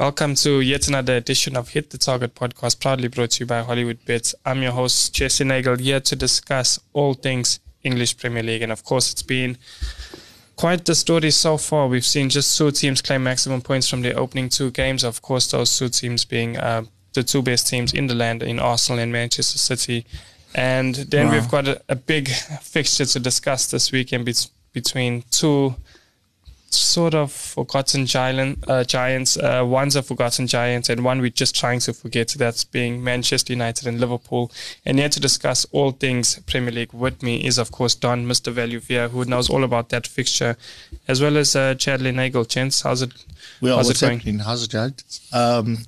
Welcome to yet another edition of Hit the Target podcast, proudly brought to you by Hollywood Bets. I'm your host, Jesse Nagel, here to discuss all things English Premier League. And of course, it's been quite the story so far. We've seen just two teams claim maximum points from their opening two games. Of course, those two teams being uh, the two best teams in the land in Arsenal and Manchester City. And then wow. we've got a, a, big fixture to discuss this weekend be- between two sort of forgotten giant, uh, giants. Uh, one's a forgotten giant, and one we're just trying to forget. That's being Manchester United and Liverpool. And here to discuss all things Premier League with me is, of course, Don, Mr. Value who knows all about that fixture, as well as uh, Chadley Nagel. Chance, how's it? Well, how's what's it going? happening? How's it, Chad? Um,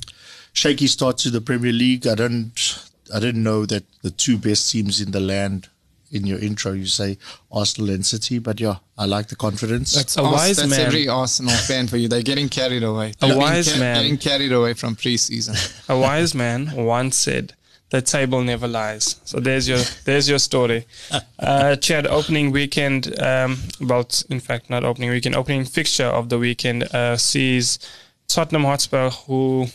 shaky start to the Premier League. I don't, I didn't know that the two best teams in the land in your intro you say Arsenal and City, but yeah, I like the confidence. That's a wise that's man. every Arsenal fan for you. They're getting carried away. They're a wise ca- man getting carried away from preseason. a wise man once said, "The table never lies." So there's your there's your story. Uh, Chad, opening weekend. Um, well, in fact, not opening weekend. Opening fixture of the weekend uh, sees Tottenham Hotspur, who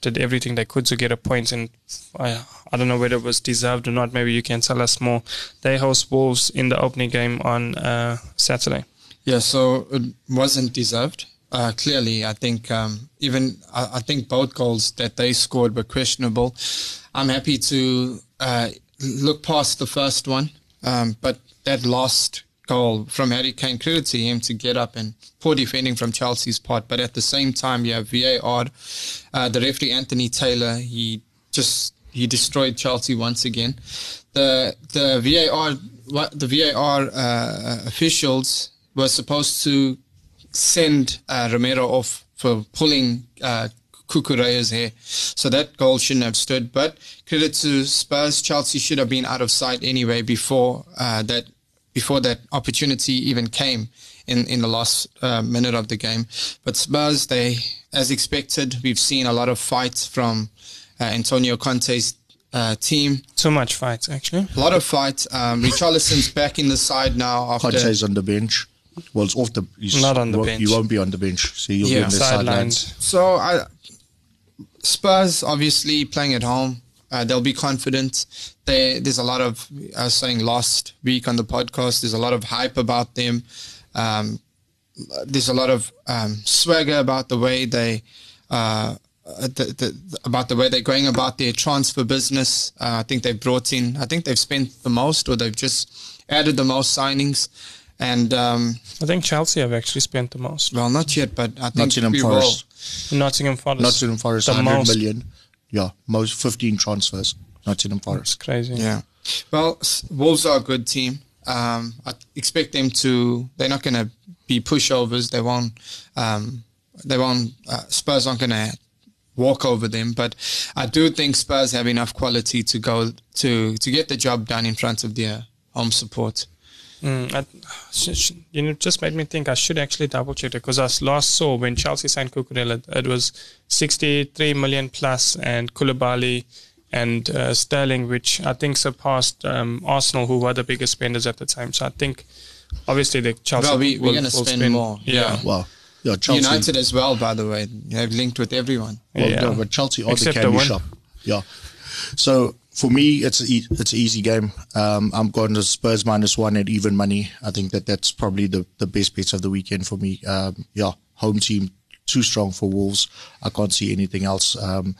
did everything they could to get a point, and I, I don't know whether it was deserved or not. Maybe you can tell us more. They host Wolves in the opening game on uh, Saturday. Yeah, so it wasn't deserved. Uh, clearly, I think um, even I, I, think both goals that they scored were questionable. I'm happy to uh, look past the first one, um, but that last goal from Harry Kane. Credit to him to get up and poor defending from Chelsea's part. But at the same time, you have VAR. Uh, the referee Anthony Taylor, he just he destroyed Chelsea once again. The the VAR the VAR uh, officials were supposed to send uh, Romero off for pulling uh, Cucurella's hair. So that goal shouldn't have stood. But credit to Spurs, Chelsea should have been out of sight anyway before uh, that before that opportunity even came in, in the last uh, minute of the game. But Spurs, they, as expected, we've seen a lot of fights from uh, Antonio Conte's uh, team. Too much fights, actually. A lot of fights. Um, Richarlison's back in the side now. After Conte's on the bench. Well, it's off the. Not on the you bench. You won't be on the bench, so you'll yeah. be on the sidelines. So I, Spurs obviously playing at home. Uh, they'll be confident. They, there's a lot of, I was saying last week on the podcast, there's a lot of hype about them. Um, there's a lot of um, swagger about the way they, uh, the, the, about the way they're going about their transfer business. Uh, I think they've brought in, I think they've spent the most or they've just added the most signings. And um, I think Chelsea have actually spent the most. Well, not yet, but I think Nottingham Forest. Will. Nottingham Forest. Nottingham Forest, the 100 most. million yeah, most 15 transfers, Nottingham Forest. That's crazy. Yeah. Well, Wolves are a good team. Um, I expect them to. They're not going to be pushovers. They won't. Um, they won't. Uh, Spurs aren't going to walk over them. But I do think Spurs have enough quality to go to to get the job done in front of their home support. Mm, I, you know, just made me think I should actually double check it because I last saw when Chelsea signed Cucurella, it was 63 million plus, and Koulibaly and uh, Sterling, which I think surpassed um, Arsenal, who were the biggest spenders at the time. So I think, obviously, the Chelsea well, we, we're going to spend, spend, more. Yeah. yeah. Well, yeah, Chelsea. United as well, by the way. They've linked with everyone. Well, yeah. No, but Chelsea are Except the candy shop. Yeah. So for me, it's a, it's an easy game. Um, I'm going to Spurs minus one at even money. I think that that's probably the, the best bets of the weekend for me. Um, yeah, home team too strong for Wolves. I can't see anything else. Um,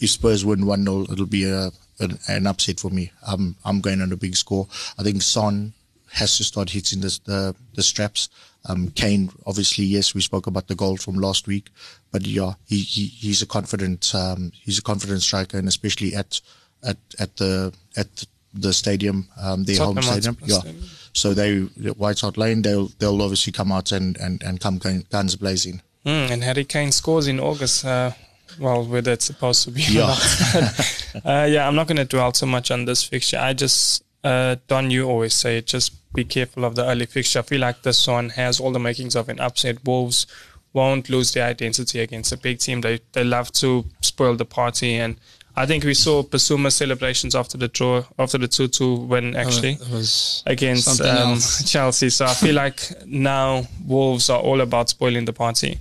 if Spurs win one 0 it'll be a an, an, upset for me. I'm I'm going on a big score. I think Son has to start hitting the the, the straps. Um, Kane, obviously, yes, we spoke about the goal from last week, but yeah, he, he he's a confident um, he's a confident striker, and especially at at at the at the stadium, um, their Tottenham home stadium. Yeah. Stadium. So they White Hart Lane, they'll they'll obviously come out and and and come guns blazing. Mm, and Harry Kane scores in August. Uh, well, whether it's supposed to be yeah. uh, yeah, I'm not going to dwell too much on this fixture. I just, uh, Don, you always say, just be careful of the early fixture. I feel like this one has all the makings of an upset. Wolves won't lose their identity against a big team. They they love to spoil the party and I think we saw Bissouma celebrations after the draw, after the 2 2 win, actually, against um, Chelsea. So I feel like now Wolves are all about spoiling the party.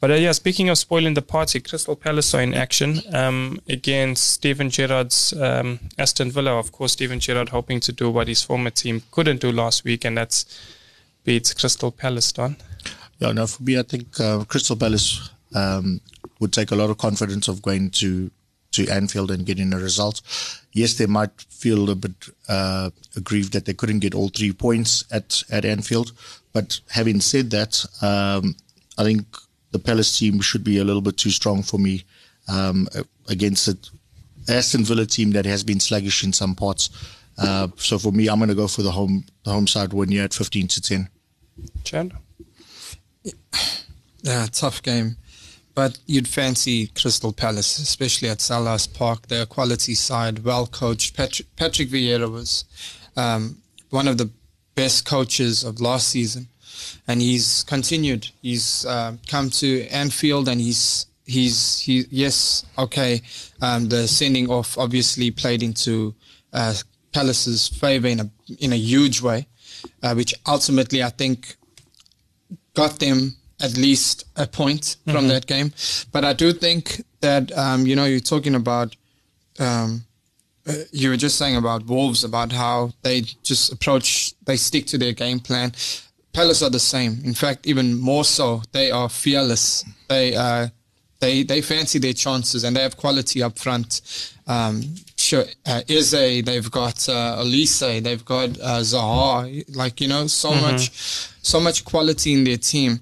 But uh, yeah, speaking of spoiling the party, Crystal Palace are in action um, against Steven Gerrard's um, Aston Villa. Of course, Steven Gerrard hoping to do what his former team couldn't do last week, and that's beat Crystal Palace, Don. Yeah, no, for me, I think uh, Crystal Palace um, would take a lot of confidence of going to to Anfield and getting a result. Yes, they might feel a bit uh, aggrieved that they couldn't get all three points at, at Anfield. But having said that, um, I think the Palace team should be a little bit too strong for me um, against the Aston Villa team that has been sluggish in some parts. Uh, so for me, I'm going to go for the home the home side win here at 15 to 10. Chad? Yeah, tough game. But you'd fancy Crystal Palace, especially at Selhurst Park. They're a quality side, well coached. Patrick, Patrick Vieira was um, one of the best coaches of last season, and he's continued. He's uh, come to Anfield, and he's he's he yes okay. Um, the sending off obviously played into uh, Palace's favour in a in a huge way, uh, which ultimately I think got them at least a point mm-hmm. from that game. But I do think that um, you know you're talking about. Um, uh, you were just saying about Wolves about how they just approach, they stick to their game plan. Palace are the same. In fact, even more so. They are fearless. They uh, they they fancy their chances and they have quality up front. Um, sure, uh, Eze, they've got uh, Olise, they've got uh, Zaha. Like you know, so mm-hmm. much, so much quality in their team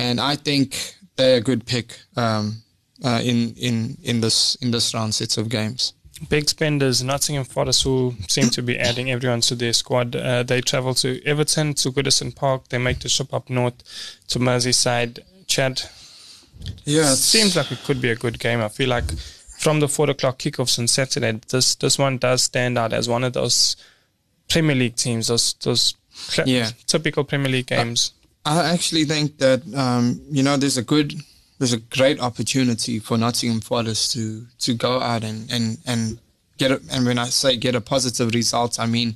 and I think they're a good pick um, uh, in in in this in this round sets of games. Big spenders, Nottingham Forest, who seem to be adding everyone to their squad. Uh, they travel to Everton, to Goodison Park. They make the trip up north to Merseyside. Chad, yeah, seems like it could be a good game. I feel like from the four o'clock kickoffs on Saturday, this this one does stand out as one of those Premier League teams, those those yeah. typical Premier League games. I actually think that um, you know there's a good there's a great opportunity for Nottingham Forest to to go out and and and get it. And when I say get a positive result, I mean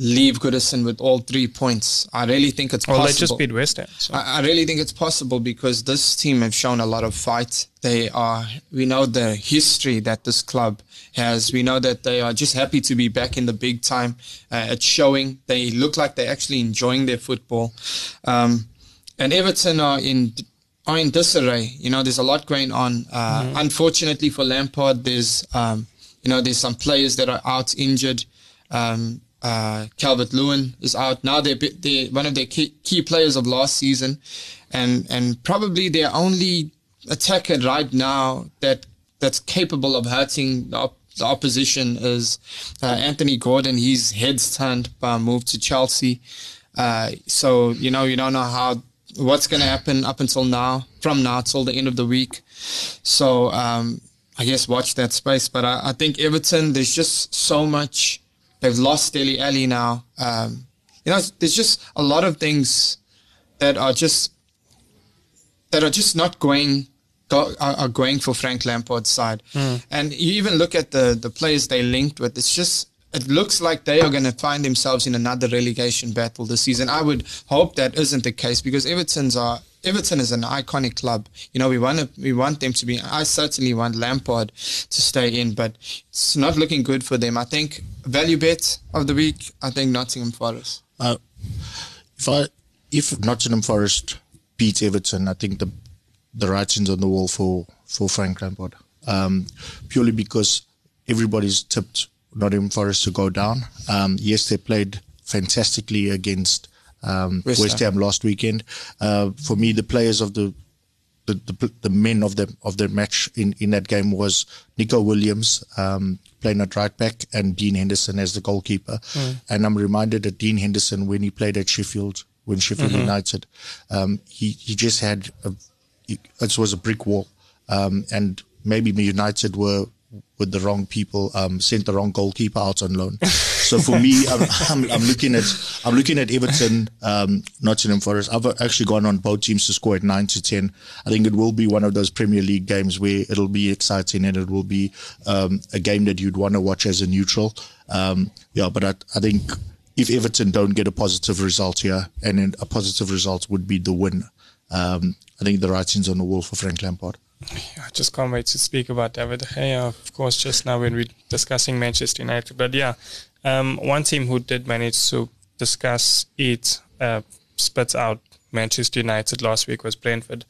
leave Goodison with all three points. I really think it's possible. Well, they just beat West Ham. So. I, I, really think it's possible because this team have shown a lot of fight. They are, we know the history that this club has. We know that they are just happy to be back in the big time. Uh, it's showing. They look like they're actually enjoying their football. Um, and Everton are in are in disarray. You know, there's a lot going on. Uh, mm-hmm. Unfortunately for Lampard, there's um, you know there's some players that are out injured. Um, uh, Calvert Lewin is out now. They're, they're one of their key, key players of last season, and and probably their only attacker right now that that's capable of hurting the, op- the opposition is uh, Anthony Gordon. He's head's turned by a move to Chelsea. Uh, so you know you don't know how what's going to happen up until now, from now till the end of the week. So um, I guess watch that space. But I, I think Everton, there's just so much They've lost Dele Alli now. Um, you know, there's just a lot of things that are just that are just not going go, are, are, going for Frank Lampard's side. Mm. And you even look at the the players they linked with. It's just it looks like they are going to find themselves in another relegation battle this season. I would hope that isn't the case because Everton's are Everton is an iconic club. You know, we want to, we want them to be. I certainly want Lampard to stay in, but it's not looking good for them. I think value bet of the week. I think Nottingham Forest. Uh, if I if Nottingham Forest beats Everton, I think the the writing's on the wall for for Frank Lampard. Um, purely because everybody's tipped Nottingham Forest to go down. Um, yes, they played fantastically against um, West, West Ham last weekend. Uh, for me, the players of the the, the, the men of the of the match in, in that game was Nico Williams um, playing at right back and Dean Henderson as the goalkeeper. Mm. And I'm reminded that Dean Henderson, when he played at Sheffield, when Sheffield mm-hmm. United, um, he he just had a, it was a brick wall, um, and maybe United were with the wrong people, um, sent the wrong goalkeeper out on loan. so for me, I'm, I'm, I'm, looking at I'm looking at Everton, um, Nottingham Forest. I've actually gone on both teams to score at nine to ten. I think it will be one of those Premier League games where it'll be exciting and it will be um, a game that you'd want to watch as a neutral. Um, yeah, but I, I think if Everton don't get a positive result here, and a positive result would be the win um, I think the writing's on the wall for Frank Lampard. I just can't wait to speak about David Gea, of course, just now when we're discussing Manchester United. But yeah, um, one team who did manage to discuss it uh, spits out Manchester United last week was Brentford,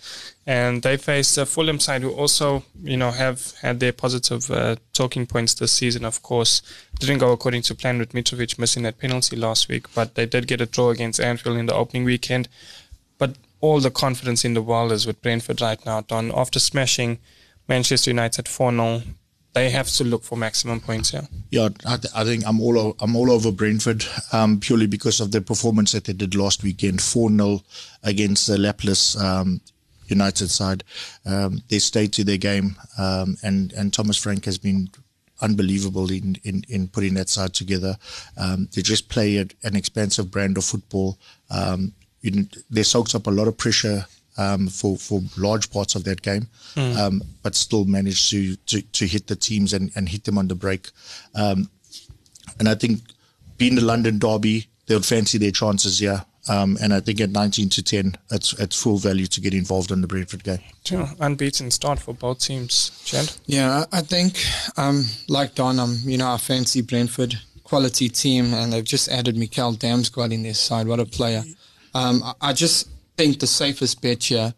and they faced a Fulham side who also, you know, have had their positive uh, talking points this season. Of course, didn't go according to plan with Mitrovic missing that penalty last week, but they did get a draw against Anfield in the opening weekend. All the confidence in the world is with Brentford right now. Don, after smashing Manchester United 4 0, they have to look for maximum points. Yeah. Yeah, I, th- I think I'm all I'm all over Brentford um, purely because of the performance that they did last weekend, four 0 against the Laplace um, United side. Um, they stayed to their game, um, and and Thomas Frank has been unbelievable in, in, in putting that side together. Um, they just play an expansive brand of football. Um, they soaked up a lot of pressure um, for for large parts of that game, mm. um, but still managed to, to, to hit the teams and, and hit them on the break. Um, and I think being the London derby, they'll fancy their chances here. Um, and I think at 19 to 10, it's it's full value to get involved in the Brentford game. Yeah, unbeaten start for both teams, Chad. Yeah, I think um, like Don, um, you know, I fancy Brentford quality team, and they've just added Mikkel Damsgaard in their side. What a player! Um, I just think the safest bet here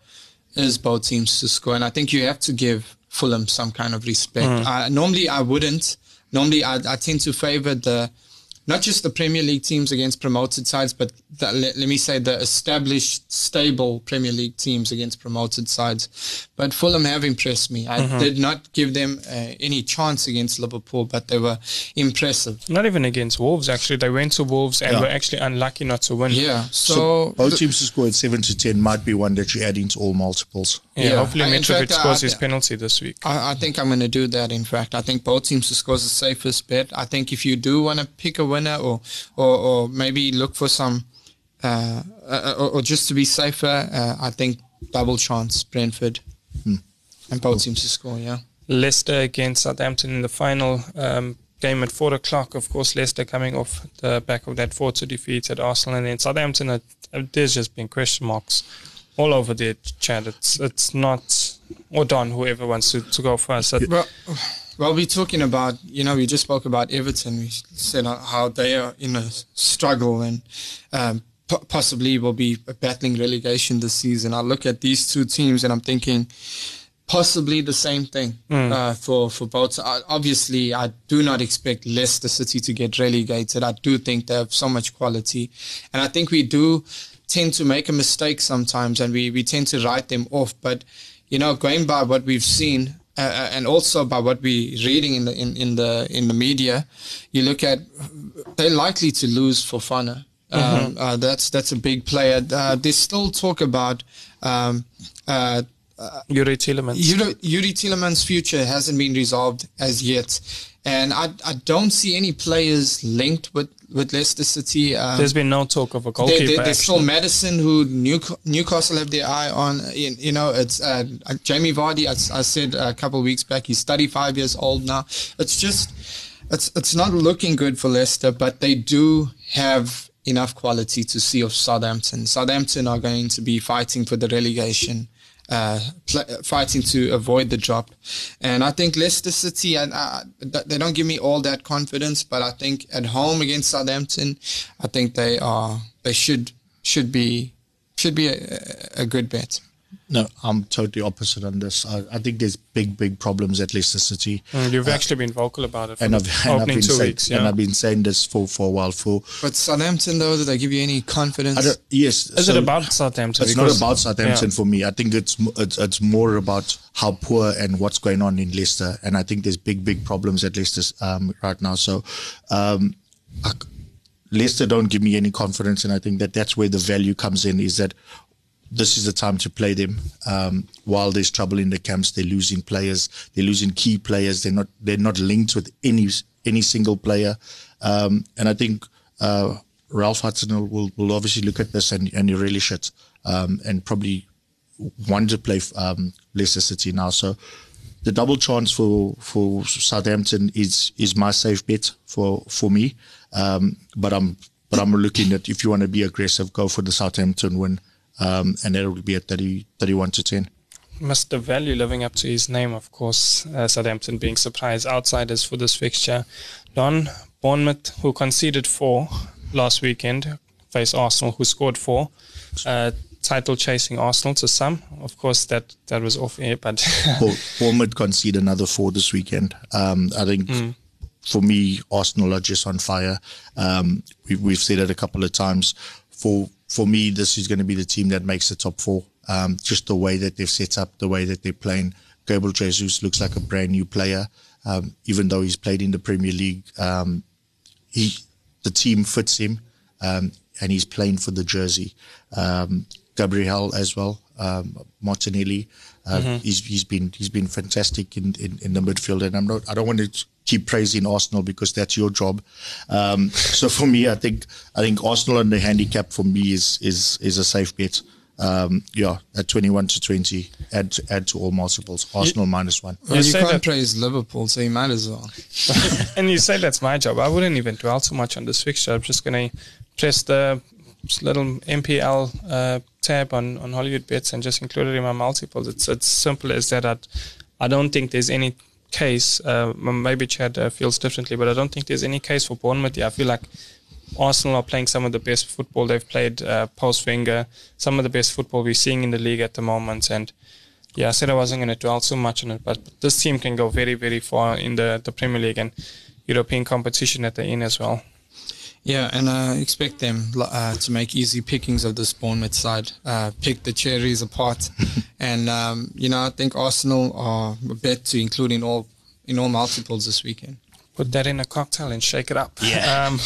is both teams to score, and I think you have to give Fulham some kind of respect. Mm. Uh, normally, I wouldn't. Normally, I, I tend to favour the not just the Premier League teams against promoted sides, but the, let, let, me say the established, stable Premier League teams against promoted sides. But Fulham have impressed me. I mm-hmm. did not give them uh, any chance against Liverpool, but they were impressive. Not even against Wolves, actually. They went to Wolves and yeah. were actually unlucky not to win. Yeah. So, so both teams to score at 7 to 10 might be one that you add into all multiples. Yeah, yeah. hopefully Mitrovic scores his penalty this week. I, I think I'm going to do that, in fact. I think both teams to score is the safest bet. I think if you do want to pick a winner or, or, or maybe look for some uh, uh, or, or, just to be safer, uh, I think double chance Brentford, hmm. and both teams to score. Yeah. Leicester against Southampton in the final um, game at four o'clock. Of course, Leicester coming off the back of that four-two defeat at Arsenal, and then Southampton. Uh, there's just been question marks all over the chat. It's it's not or Don, whoever wants to, to go first. Well, well, we're talking about, you know, we just spoke about Everton. We said how they are in a struggle and um, possibly will be battling relegation this season. I look at these two teams and I'm thinking possibly the same thing mm. uh, for for both. Uh, obviously, I do not expect Leicester City to get relegated. I do think they have so much quality, and I think we do tend to make a mistake sometimes, and we we tend to write them off. But you know, going by what we've seen. Uh, uh and also by what we're reading in the in, in the in the media, you look at they're likely to lose Fofana. Mm-hmm. Um, uh, that's that's a big player. Uh, they still talk about um, uh, Tielemans. Youri, Youri Tielemans' future hasn't been resolved as yet, and I I don't see any players linked with with Leicester City. Um, There's been no talk of a goalkeeper. There, there, there's still Maddison, who Newcastle have their eye on. You know, it's uh, Jamie Vardy. I, I, said a couple of weeks back, he's 35 years old now. It's just, it's it's not looking good for Leicester, but they do have enough quality to see of Southampton. Southampton are going to be fighting for the relegation, uh, fighting to avoid the drop. And I think Leicester City, and uh, they don't give me all that confidence, but I think at home against Southampton, I think they are they should should be should be a, a good bet. No, I'm totally opposite on this. I, I, think there's big, big problems at Leicester City. Mm, you've uh, actually been vocal about it. and I've, and I've been two say, weeks, yeah. and I've been saying this for, for a while. For but Southampton, though, did they give you any confidence? yes. Is so it about Southampton? It's because, not about Southampton yeah. for me. I think it's, it's it's more about how poor and what's going on in Leicester, and I think there's big, big problems at Leicester um, right now. So. Um, I, Leicester don't give me any confidence, and I think that that's where the value comes in. Is that this is the time to play them. Um, while there's trouble in the camps, they're losing players. They're losing key players. They're not. They're not linked with any any single player. Um, and I think uh, Ralph Hudson will, will obviously look at this and and relish it um, and probably want to play um, Leicester City now. So the double chance for for Southampton is is my safe bet for for me. Um, but I'm but I'm looking at if you want to be aggressive, go for the Southampton win um, and that will be at 30, 31 to 10. Mr. Value living up to his name, of course. Uh, Southampton being surprise outsiders for this fixture. Don Bournemouth, who conceded four last weekend, face Arsenal, who scored four. Uh, title chasing Arsenal to some. Of course, that, that was off air, but. Bournemouth conceded another four this weekend. Um, I think. Mm. For me, Arsenal are just on fire. Um, we've, we've said it a couple of times. For for me, this is going to be the team that makes the top four. Um, just the way that they've set up, the way that they're playing. Gabriel Jesus looks like a brand new player, um, even though he's played in the Premier League. Um, he, the team fits him, um, and he's playing for the jersey. Um, Gabriel as well, um, Martinelli. Uh, mm-hmm. He's he's been he's been fantastic in, in, in the midfield, and I'm not I don't want to keep praising Arsenal because that's your job. Um, so for me, I think I think Arsenal and the handicap for me is is is a safe bet. Um, yeah, at 21 to 20, add to, add to all multiples. Arsenal you, minus one. Well, you, you can't that, praise Liverpool, so you might as well. and you say that's my job. I wouldn't even dwell too much on this fixture. I'm just going to press the little MPL uh, tab on, on Hollywood bets and just include it in my multiples. It's it's simple as that. I'd, I don't think there's any case. Uh, maybe Chad uh, feels differently, but I don't think there's any case for Bournemouth. Yeah, I feel like Arsenal are playing some of the best football they've played uh, post Wenger, some of the best football we're seeing in the league at the moment. And yeah, I said I wasn't going to dwell too much on it, but this team can go very, very far in the, the Premier League and European competition at the end as well. Yeah, and I expect them uh, to make easy pickings of this Bournemouth side, uh, pick the cherries apart, and um, you know I think Arsenal are a bet to include in all in all multiples this weekend. Put that in a cocktail and shake it up. Yeah. Um,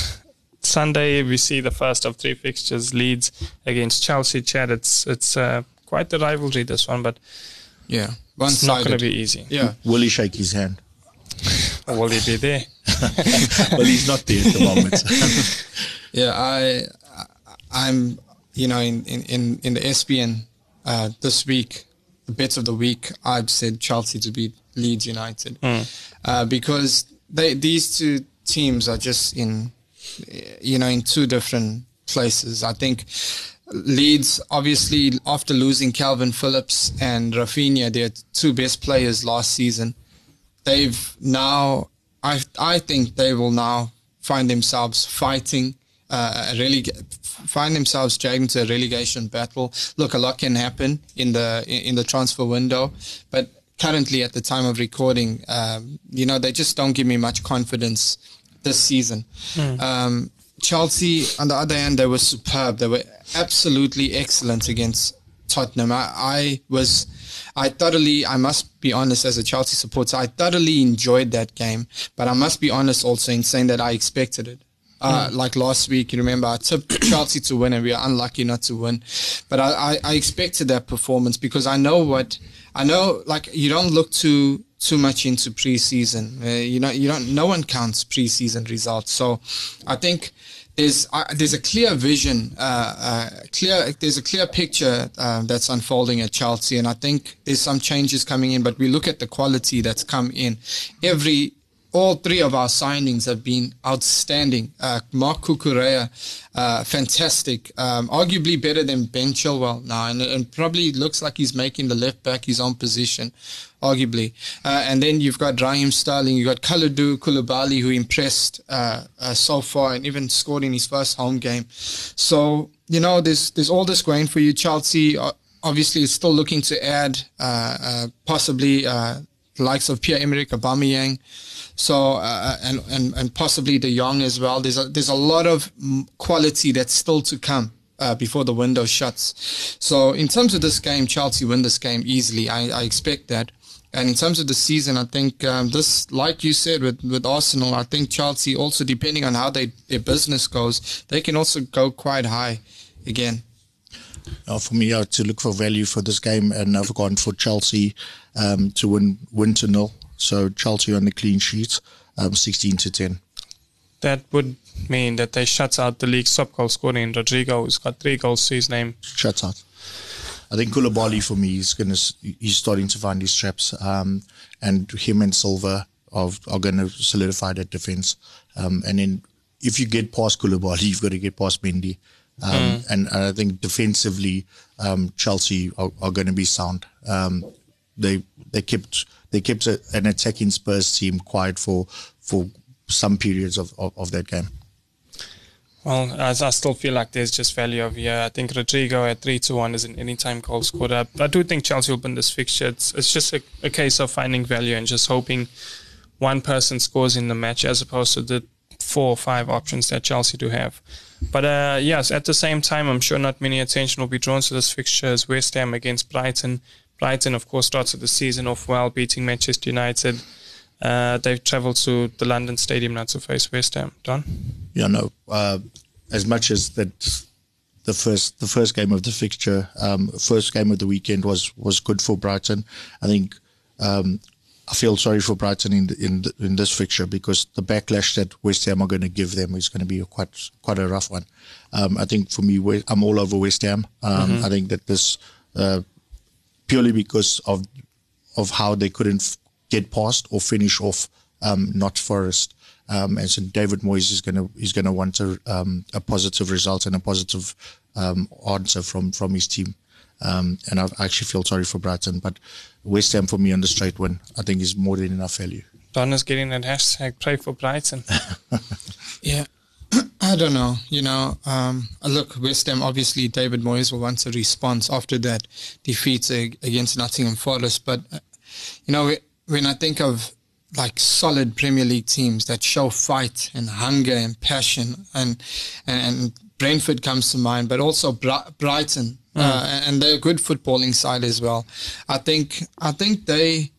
Sunday we see the first of three fixtures: Leeds against Chelsea. Chad, it's it's uh, quite the rivalry this one, but yeah, it's not going to be easy. Yeah. Will he shake his hand? Will he be there? well, he's not there at the moment. yeah, I, I'm, you know, in in in the SBN uh, this week, the bets of the week, I've said Chelsea to beat Leeds United mm. uh, because they these two teams are just in, you know, in two different places. I think. Leeds, obviously, after losing Calvin Phillips and Raphinha, their two best players last season, they've now I I think they will now find themselves fighting uh, really find themselves dragged into a relegation battle. Look, a lot can happen in the in the transfer window, but currently at the time of recording, um, you know, they just don't give me much confidence this season. Mm. Um, Chelsea, on the other hand, they were superb. They were absolutely excellent against Tottenham. I, I was I thoroughly, I must be honest, as a Chelsea supporter, I thoroughly enjoyed that game. But I must be honest also in saying that I expected it. Uh, mm. Like last week, you remember I tipped Chelsea to win and we were unlucky not to win. But I, I, I expected that performance because I know what I know. Like you don't look too too much into preseason. Uh, you know, you don't. No one counts preseason results. So I think there's uh, there's a clear vision, uh, uh, clear there's a clear picture uh, that's unfolding at Chelsea, and I think there's some changes coming in. But we look at the quality that's come in. Every all three of our signings have been outstanding. Uh, Marc Cucurella, uh, fantastic, um, arguably better than Ben Chilwell now, and, and, probably looks like he's making the left back his own position, arguably. Uh, and then you've got Raheem Sterling, you've got Kalidou Koulibaly, who impressed uh, uh, so far and even scored in his first home game. So you know, there's there's all this going for you. Chelsea uh, obviously is still looking to add possibly the likes of Pierre-Emerick Aubameyang. So uh, uh, and, and and possibly the young as well. There's a there's a lot of quality that's still to come. Uh, before the window shuts. So in terms of this game, Chelsea win this game easily. I, I expect that. And in terms of the season, I think um, this, like you said with, with Arsenal, I think Chelsea also, depending on how they, their business goes, they can also go quite high again. Uh, for me, uh, to look for value for this game, and I've gone for Chelsea um, to win win to nil. So Chelsea on the clean sheet, um, 16 to 10. That would mean that they shut out the league's top goal scorer in Rodrigo, who's got three goals to his name. Shuts out. I think Koulibaly for me is gonna he's starting to find his traps, um, and him and Silva are, are going to solidify that defense. Um, and then if you get past Koulibaly, you've got to get past Mendy. Um, mm. and, and, I think defensively, um, Chelsea are, are going to be sound. Um, they they kept they kept a, an attacking Spurs team quiet for for some periods of, of, of that game. Well, I, I still feel like there's just value over here. I think Rodrigo at 3 to 1 is an anytime goal scorer. I do think Chelsea will win this fixture. It's, it's just a, a, case of finding value and just hoping one person scores in the match as opposed to the four or five options that Chelsea do have. But uh, yes, at the same time, I'm sure not many attention will be drawn to this fixture as West Ham against Brighton. Brighton, of course, starts the season off well, beating Manchester United. Uh, they've travelled to the London Stadium now to face West Ham. Don? Yeah, no. Uh, as much as that, the first the first game of the fixture, um, first game of the weekend was was good for Brighton. I think um, I feel sorry for Brighton in the, in the, in this fixture because the backlash that West Ham are going to give them is going to be a quite quite a rough one. Um, I think for me, I'm all over West Ham. Um, mm-hmm. I think that this uh, purely because of of how they couldn't get past or finish off um, Not Forest. Um, and so David Moyes is going to is going to want a, um, a positive result and a positive um, answer from from his team. Um, and I actually feel sorry for Brighton, but West Ham for me on the straight win, I think is more than enough value. Donna's getting that hashtag pray for Brighton. yeah. I don't know. You know, um, look, West Ham, obviously, David Moyes will want a response after that defeat against Nottingham Forest. But, uh, you know, when I think of like solid Premier League teams that show fight and hunger and passion, and and Brentford comes to mind, but also Brighton, mm. uh, and they're a good footballing side as well. I think I think they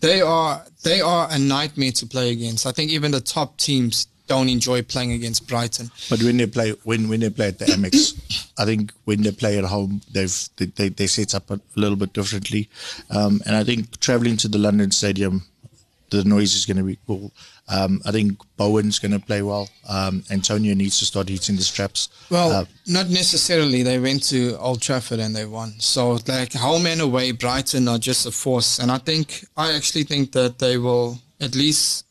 they are they are a nightmare to play against. I think even the top teams don't enjoy playing against Brighton. But when they play when when they play at the Amex, I think when they play at home, they've they they, they set up a, little bit differently, um, and I think traveling to the London Stadium, the noise is going to be cool. Um, I think Bowen's going to play well. Um, Antonio needs to start hitting the straps. Well, uh, not necessarily. They went to Old Trafford and they won. So, like home and away, Brighton are just a force. And I think I actually think that they will at least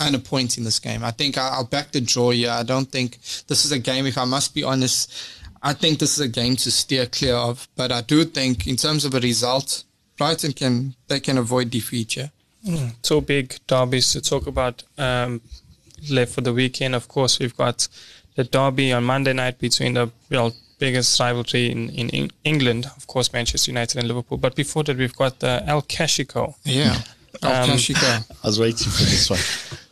earn a point in this game. I think I'll back the draw here. I don't think this is a game, if I must be honest, I think this is a game to steer clear of. But I do think in terms of a result, Brighton can they can avoid defeat here. Mm, two big derbies to talk about um, left for the weekend. Of course, we've got the derby on Monday night between the well, biggest rivalry in, in England, of course, Manchester United and Liverpool. But before that, we've got the El Clasico. Yeah. Um, I was waiting for this one.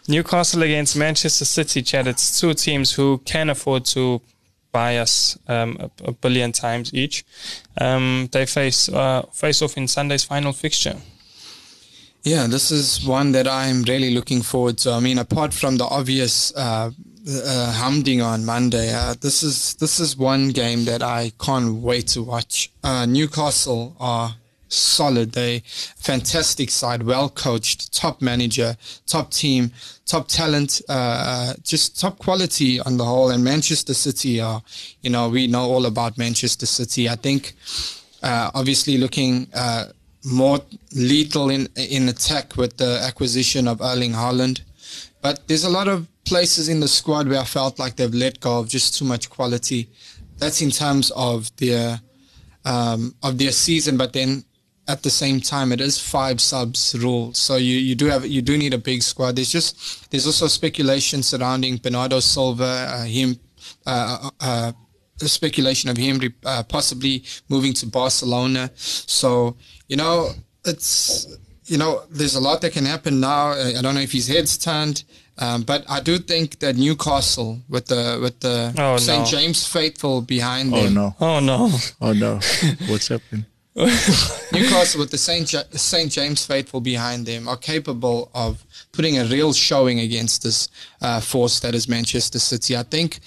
Newcastle against Manchester City, Chad. It's two teams who can afford to buy us um, a, a, billion times each. Um, they face uh, face off in Sunday's final fixture. Yeah, this is one that I'm really looking forward to. I mean, apart from the obvious uh, uh, on Monday, uh, this is this is one game that I can't wait to watch. Uh, Newcastle are solid. They fantastic side, well coached, top manager, top team, top talent, uh, just top quality on the whole. And Manchester City are, you know, we know all about Manchester City. I think, uh, obviously looking, uh, more lethal in, in attack with the acquisition of Erling Haaland. But there's a lot of places in the squad where I felt like they've let go of just too much quality. That's in terms of their, um, of their season, but then at the same time, it is five subs rule. So you, you do have you do need a big squad. There's just there's also speculation surrounding Bernardo Silva, uh, him, uh, uh, uh speculation of him uh, possibly moving to Barcelona. So you know it's you know there's a lot that can happen now. I don't know if his head's turned. Um, but I do think that Newcastle with the with the oh, St. No. James faithful behind oh, them. Oh no! Oh no! Oh no! What's happening? Newcastle with the St. St. James faithful behind them are capable of putting a real showing against this uh, force that is Manchester City. I think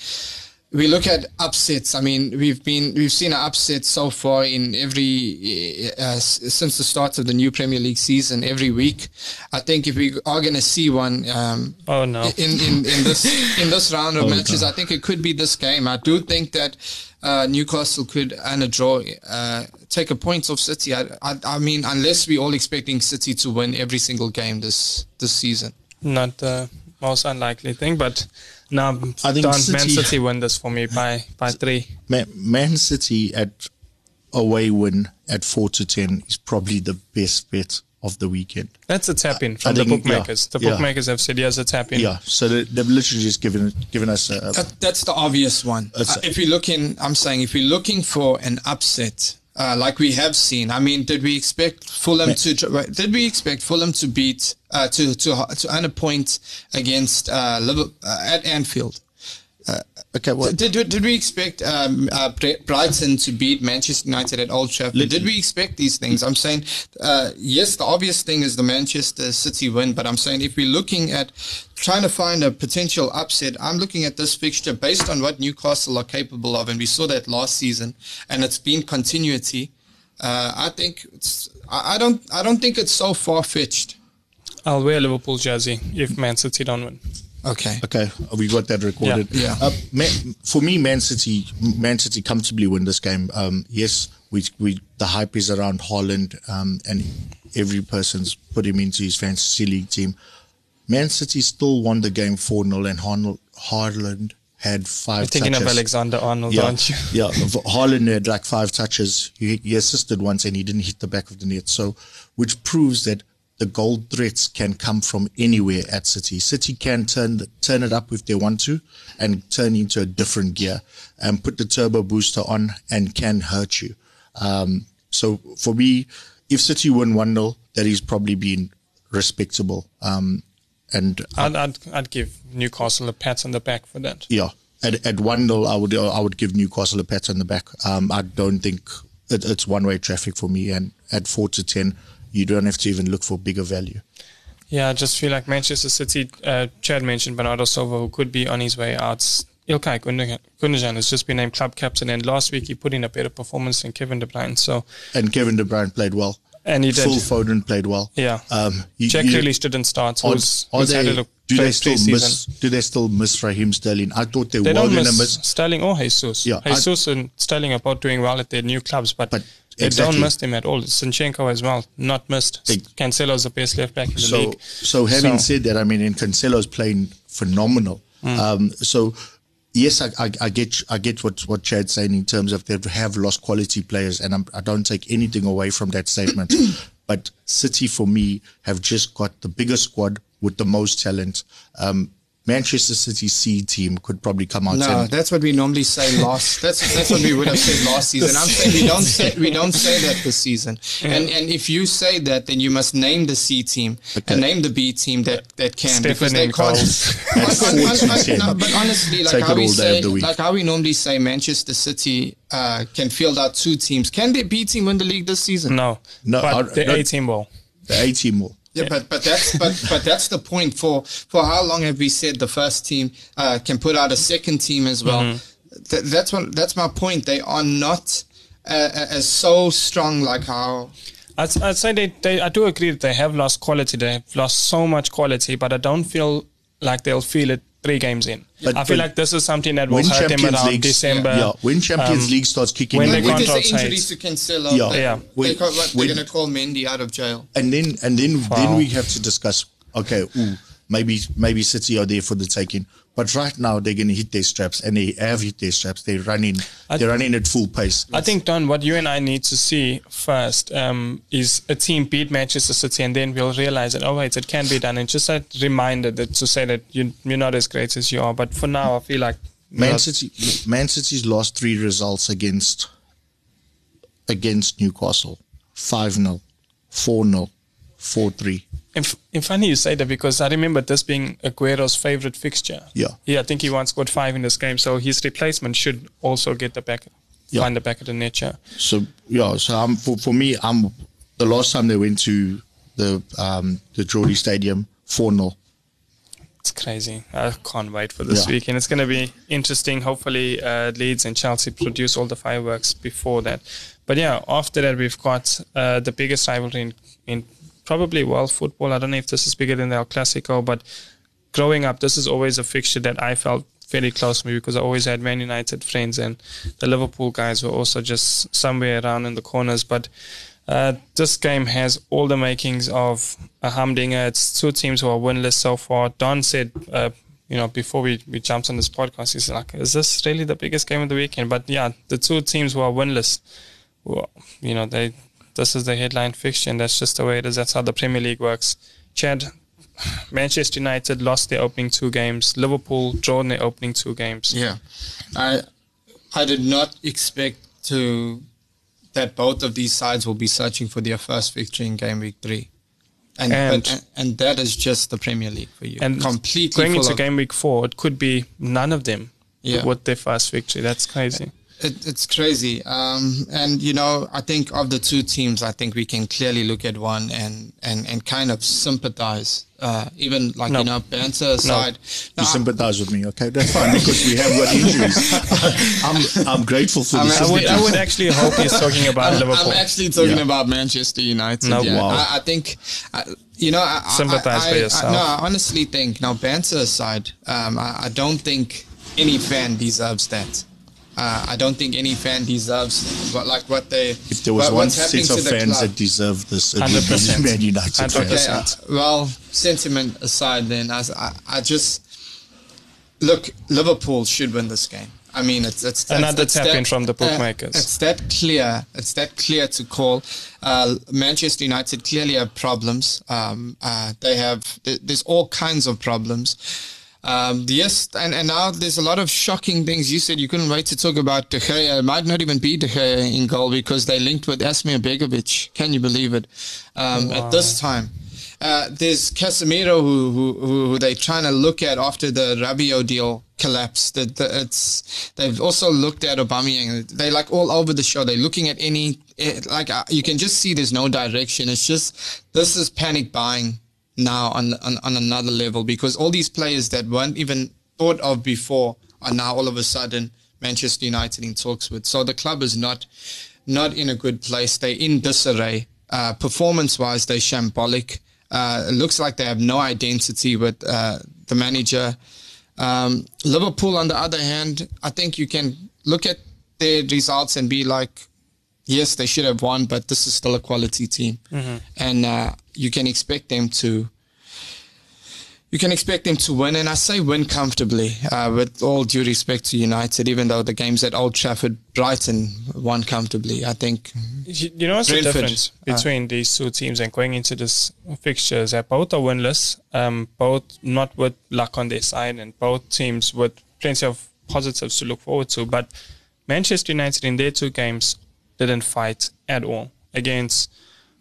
we look at upsets. I mean, we've been we've seen an upset so far in every uh, since the start of the new Premier League season. Every week, I think if we are going to see one, um, oh no, in, in, in this in this round of oh, matches, God. I think it could be this game. I do think that uh, Newcastle could and a draw uh, take a point off City. I, I, I, mean, unless we're all expecting City to win every single game this this season. Not the most unlikely thing. But now, I think City, Man City win this for me by by three. Man, Man City at away win at four to ten is probably the best bet of the weekend. That's a tap in from the bookmakers. Yeah, the bookmakers yeah. have said yes, a tap in. Yeah, so they, have literally just given given us a. That, that's the obvious one. Uh, if you're looking, I'm saying if you're looking for an upset, uh, like we have seen. I mean, did we expect Fulham to did we expect Fulham to beat uh, to to to earn a point against uh, Liverpool, uh, at Anfield? Okay, what? Did, did, did we expect um, uh, Brighton to beat Manchester United at Old Trafford? Did we expect these things? I'm saying, uh, yes, the obvious thing is the Manchester City win, but I'm saying if we're looking at trying to find a potential upset, I'm looking at this fixture based on what Newcastle are capable of, and we saw that last season, and it's been continuity. Uh, I think it's, I, I don't, I don't think it's so far fetched. I'll wear Liverpool jersey if Man City don't win. Okay. Okay. We got that recorded. Yeah. yeah. Uh, Man, for me, Man City, Man City comfortably win this game. Um, yes, we we the hype is around Haaland, um, and every person's put him into his fantasy league team. Man City still won the game four 0 and Haaland had 5 You're thinking touches. of Alexander Arnold, yeah, aren't you? yeah. Haaland had like five touches. He, he assisted once and he didn't hit the back of the net. So, which proves that the gold threats can come from anywhere at City. City can turn the, turn it up if they want to, and turn into a different gear and put the turbo booster on and can hurt you. Um, so for me, if City win one 0 that is probably been respectable. Um, and I'd, I'd, I'd give Newcastle a pat on the back for that. Yeah, at at one 0 I would I would give Newcastle a pat on the back. Um, I don't think it, it's one way traffic for me, and at four to ten you don't have to even look for bigger value. Yeah, I just feel like Manchester City, uh, Chad mentioned Bernardo Silva, who could be on his way out. Ilkay Gundogan has just been named club captain, and last week he put in a better performance than Kevin De Bruyne. So, and Kevin De Bruyne played well. And he did. Phil Foden played well. Yeah. Um, you, Jack Grealish didn't start. Are, who's, are they, do they still miss? Do they still miss Raheem Sterling? I thought they, they were going to miss Sterling or Jesus. Yeah, Jesus I, and Sterling are both doing well at their new clubs, but, but they exactly. don't miss him at all. Zinchenko as well, not missed. It, Cancelo's the best left back in the so, league. So having so. said that, I mean, and Cancelo's playing phenomenal. Mm. Um, so yes, I, I, I, get I get what what Chad's saying in terms of they have lost quality players, and I'm, I do not take anything away from that statement. but City, for me, have just got the biggest squad with the most talent. Um, Manchester City C team could probably come out. No, that's what we normally say last. That's that's what we would have said last season. I'm saying we don't say we don't say that this season. Yeah. And and if you say that, then you must name the C team okay. and name the B team that that can Stephen because they can't. no, but honestly, like Take how we say, like how we normally say, Manchester City uh, can field out two teams. Can the B team win the league this season? No, no, but the A team will. The A team will. Yeah, but but that's but but that's the point. For for how long have we said the first team uh, can put out a second team as well? Mm-hmm. Th- that's what that's my point. They are not uh, as so strong like how. I'd, I'd say they, they I do agree that they have lost quality. They have lost so much quality, but I don't feel like they'll feel it three games in. But, I feel like this is something that will hurt them around League, December. Yeah, yeah, when Champions um, League starts kicking when in, when there's the injury to Cancelo, yeah, they, yeah. When, they, are going to call Mendy out of jail, and then and then wow. then we have to discuss. Okay, ooh, maybe maybe City are there for the taking. But right now they're going to hit their straps, and they have hit their straps. They're running, I they're running at full pace. I think Don, what you and I need to see first um, is a team beat Manchester City, and then we'll realize that oh wait, it can be done. And just a reminder that to say that you, you're not as great as you are. But for now, I feel like Man City, Man City's lost three results against against Newcastle: five 0 four 0 four three. And, and funny you say that because I remember this being Aguero's favorite fixture. Yeah. Yeah, I think he once scored five in this game, so his replacement should also get the back, yeah. find the back of the net. Yeah. So yeah, so um, for for me, I'm the last time they went to the um the Geordie Stadium four 0 It's crazy. I can't wait for this yeah. weekend. It's going to be interesting. Hopefully, uh, Leeds and Chelsea produce all the fireworks before that. But yeah, after that, we've got uh, the biggest rivalry in, in probably world football. I don't know if this is bigger than the El Clasico, but growing up, this is always a fixture that I felt very close to me because I always had Man United friends, and the Liverpool guys were also just somewhere around in the corners. But Uh, this game has all the makings of a humdinger. It's two teams who are winless so far. Don said, uh, you know, before we, we jumped on this podcast, he's like, is this really the biggest game of the weekend? But yeah, the two teams who are winless, well, you know, they this is the headline fixture, and that's just the way it is. That's how the Premier League works. Chad, Manchester United lost their opening two games. Liverpool drawn their opening two games. Yeah, I I did not expect to that both of these sides will be searching for their first victory in game week three. And, and, and, and that is just the Premier League for you. And completely going into game week four, it could be none of them yeah. with their first victory. That's crazy. It, it's crazy. Um, and, you know, I think of the two teams, I think we can clearly look at one and, and, and kind of sympathize. Uh, even like, no. you know, banter aside. No. you sympathize with me, okay? That's fine because we have got injuries. I'm, I'm grateful for I'm this. I would, I would actually hope he's talking about I'm, Liverpool. I'm actually talking yeah. about Manchester United. No, yeah. wow. I, I think, I, you know, I, sympathize I, for yourself. no, I honestly think, now, banter aside, um, I, I don't think any fan deserves that. Uh, I don't think any fan deserves what, like what they. If there was what, one set of fans that deserve this, it would be Man United fans. Okay, uh, well, sentiment aside, then as I, I just look, Liverpool should win this game. I mean, it's it's another tap in from the bookmakers. Uh, it's that clear. It's that clear to call. Uh, Manchester United clearly have problems. Um, uh, they have. There's all kinds of problems. Um, yes, and, and now there's a lot of shocking things. You said you couldn't wait to talk about De Gea. It might not even be De Gea in goal because they linked with Asmir Begovic. Can you believe it? Um, wow. At this time. Uh, there's Casemiro who, who, who they're trying to look at after the Rabiot deal collapsed. That the, it's they've also looked at Aubameyang. They like all over the show. They're looking at any eh, like uh, you can just see there's no direction. It's just this is panic buying now on, on, on another level because all these players that weren't even thought of before are now all of a sudden Manchester United in talks with. So the club is not not in a good place. They're in disarray. Uh, performance wise, they're shambolic. Uh, it looks like they have no identity with uh, the manager. Um, Liverpool, on the other hand, I think you can look at their results and be like, yes, they should have won, but this is still a quality team, mm-hmm. and uh, you can expect them to. You can expect them to win, and I say win comfortably. Uh, with all due respect to United, even though the games at Old Trafford, Brighton won comfortably. I think. You know what's Brentford, the difference uh, between uh, these two teams and going into this fixture is that both are winless, um, both not with luck on their side, and both teams with plenty of positives to look forward to. But Manchester United in their two games didn't fight at all. Against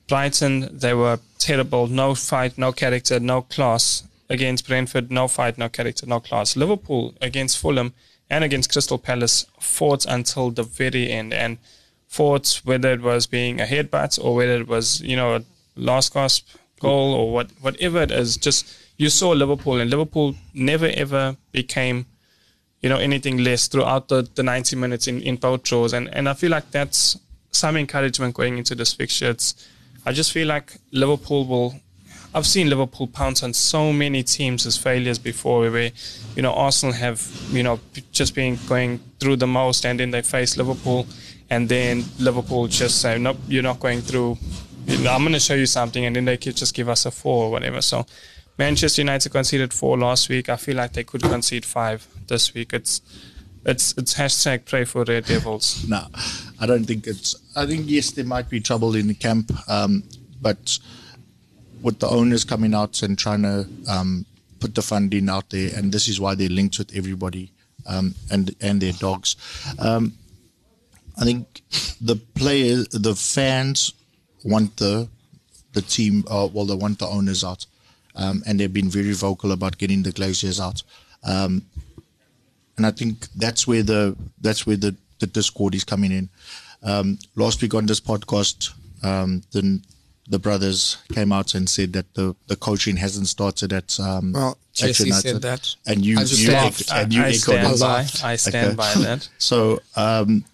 Brighton, they were terrible. No fight, no character, no class. Against Brentford, no fight, no character, no class. Liverpool against Fulham and against Crystal Palace fought until the very end and fought whether it was being a headbutt or whether it was, you know, a last gasp goal or what, whatever it is. Just you saw Liverpool and Liverpool never ever became you know anything less throughout the, the 90 minutes in, in both draws and, and I feel like that's some encouragement going into this fixture. It's, I just feel like Liverpool will. I've seen Liverpool pounce on so many teams as failures before, where you know Arsenal have you know just been going through the most, and then they face Liverpool, and then Liverpool just say, "Nope, you're not going through. You know, I'm going to show you something," and then they could just give us a four or whatever. So, Manchester United conceded four last week. I feel like they could concede five this week. It's it's it's hashtag pray for Red Devils. no, I don't think it's. I think yes, there might be trouble in the camp, um, but with the owners coming out and trying to um, put the funding out there, and this is why they're linked with everybody um, and and their dogs. Um, I think the players, the fans want the the team. Uh, well, they want the owners out, um, and they've been very vocal about getting the Glazers out. And I think that's where the that's where the, the discord is coming in. Um, last week on this podcast, um, the the brothers came out and said that the, the coaching hasn't started at um, well, Jesse said that, and you you and you I, I stand by I stand okay. by that. So um,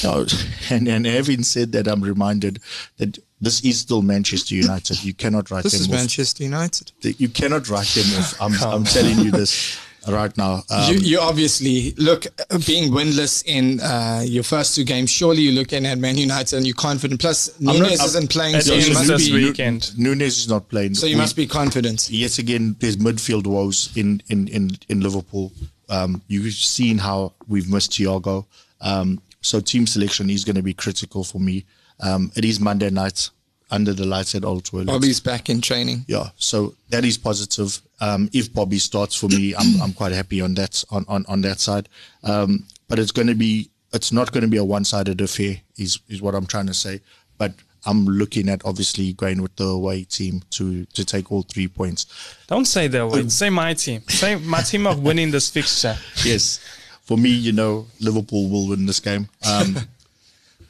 you know, and and having said that, I'm reminded that this is still Manchester United. You cannot write this them is off. Manchester United. You cannot write them off. I'm, I'm telling you this. Right now. Um, you, you, obviously look being winless in uh, your first two games. Surely you're looking at Man United and you're confident. Plus, Nunez not, isn't playing, so you must this be, weekend. Nunez is not playing. So you we, must be confident. Yes, again, there's midfield woes in in in, in Liverpool. Um, you've seen how we've missed Thiago. Um, so team selection is going to be critical for me. Um, it is Monday night under the lights at Old Toilet. Bobby's back in training. Yeah, so that is positive. Um, if Bobby starts for me, I'm I'm quite happy on that on on, on that side. Um, but it's going to be it's not going to be a one sided affair. Is is what I'm trying to say. But I'm looking at obviously going with the away team to to take all three points. Don't say the away. say my team. Say my team of winning this fixture. Yes, for me, you know, Liverpool will win this game. Um,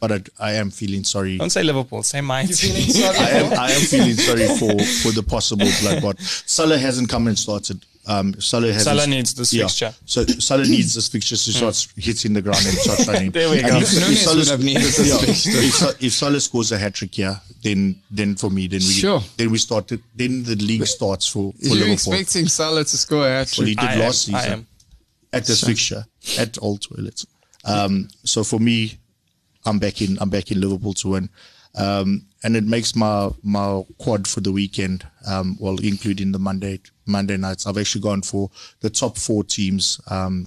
but I, I, am feeling sorry. Don't say Liverpool, say mine. I am, I am feeling sorry for, for the possible bloodbath. Salah hasn't come and started. Um, Salah, has Salah needs this yeah. fixture. So Salah needs this fixture to start mm. hitting the ground and start shining. there we go. If, if, Salah, would needed this yeah, if, if, Salah scores a hat trick here, then then for me, then we sure. then we started. Then the league starts for, for Are you expecting Salah to score a hat trick? Well, he did I last am, season at this sure. fixture at Old Toilets. Um, so for me, I'm back in I'm back in Liverpool to win. Um, and it makes my my quad for the weekend, um, well, including the Monday Monday nights. I've actually gone for the top four teams um,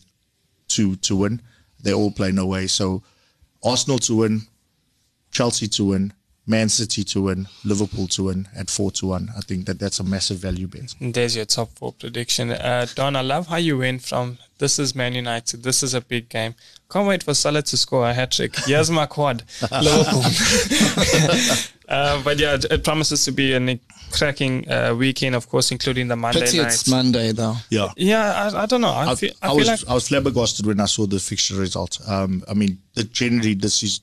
to to win. They all play no way. So Arsenal to win, Chelsea to win, Man City to win, Liverpool to win at four to one. I think that that's a massive value bet. There's your top four prediction. Uh, Don, I love how you went from this is Man United, this is a big game. Can't wait for Salah to score a hat trick. Here's my quad, Liverpool. uh, but yeah, it promises to be a cracking uh, weekend, of course, including the Monday Pity night. it's Monday though. Yeah, yeah. I, I don't know. I, I, feel, I, I was like I was flabbergasted when I saw the fixture result. Um, I mean, the, generally this is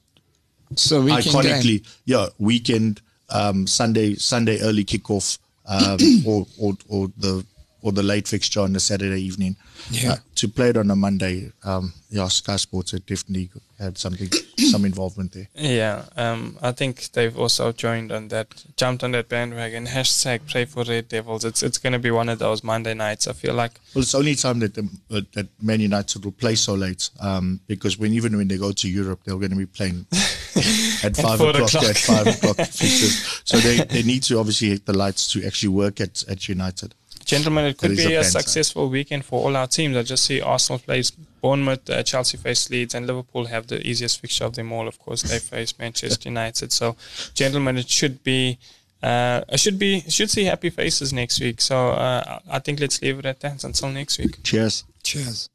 so we iconically, game. yeah, weekend, um, Sunday, Sunday early kickoff, um, or, or or the or the late fixture on the Saturday evening. Yeah. Uh, to play it on a Monday, um, yeah, Sky Sports had definitely had something, some involvement there. Yeah, um, I think they've also joined on that, jumped on that bandwagon. Hashtag pray for Red Devils. It's it's going to be one of those Monday nights. I feel like. Well, it's the only time that the, uh, that Man United will play so late, um, because when even when they go to Europe, they're going to be playing at five o'clock, o'clock. At five o'clock fixtures. So they, they need to obviously hit the lights to actually work at at United. Gentlemen, it could be a, a successful weekend for all our teams. I just see Arsenal plays Bournemouth, uh, Chelsea face Leeds, and Liverpool have the easiest fixture of them all. Of course, they face Manchester United. So, gentlemen, it should be. Uh, I should be should see happy faces next week. So uh, I think let's leave it at that until next week. Cheers. Cheers.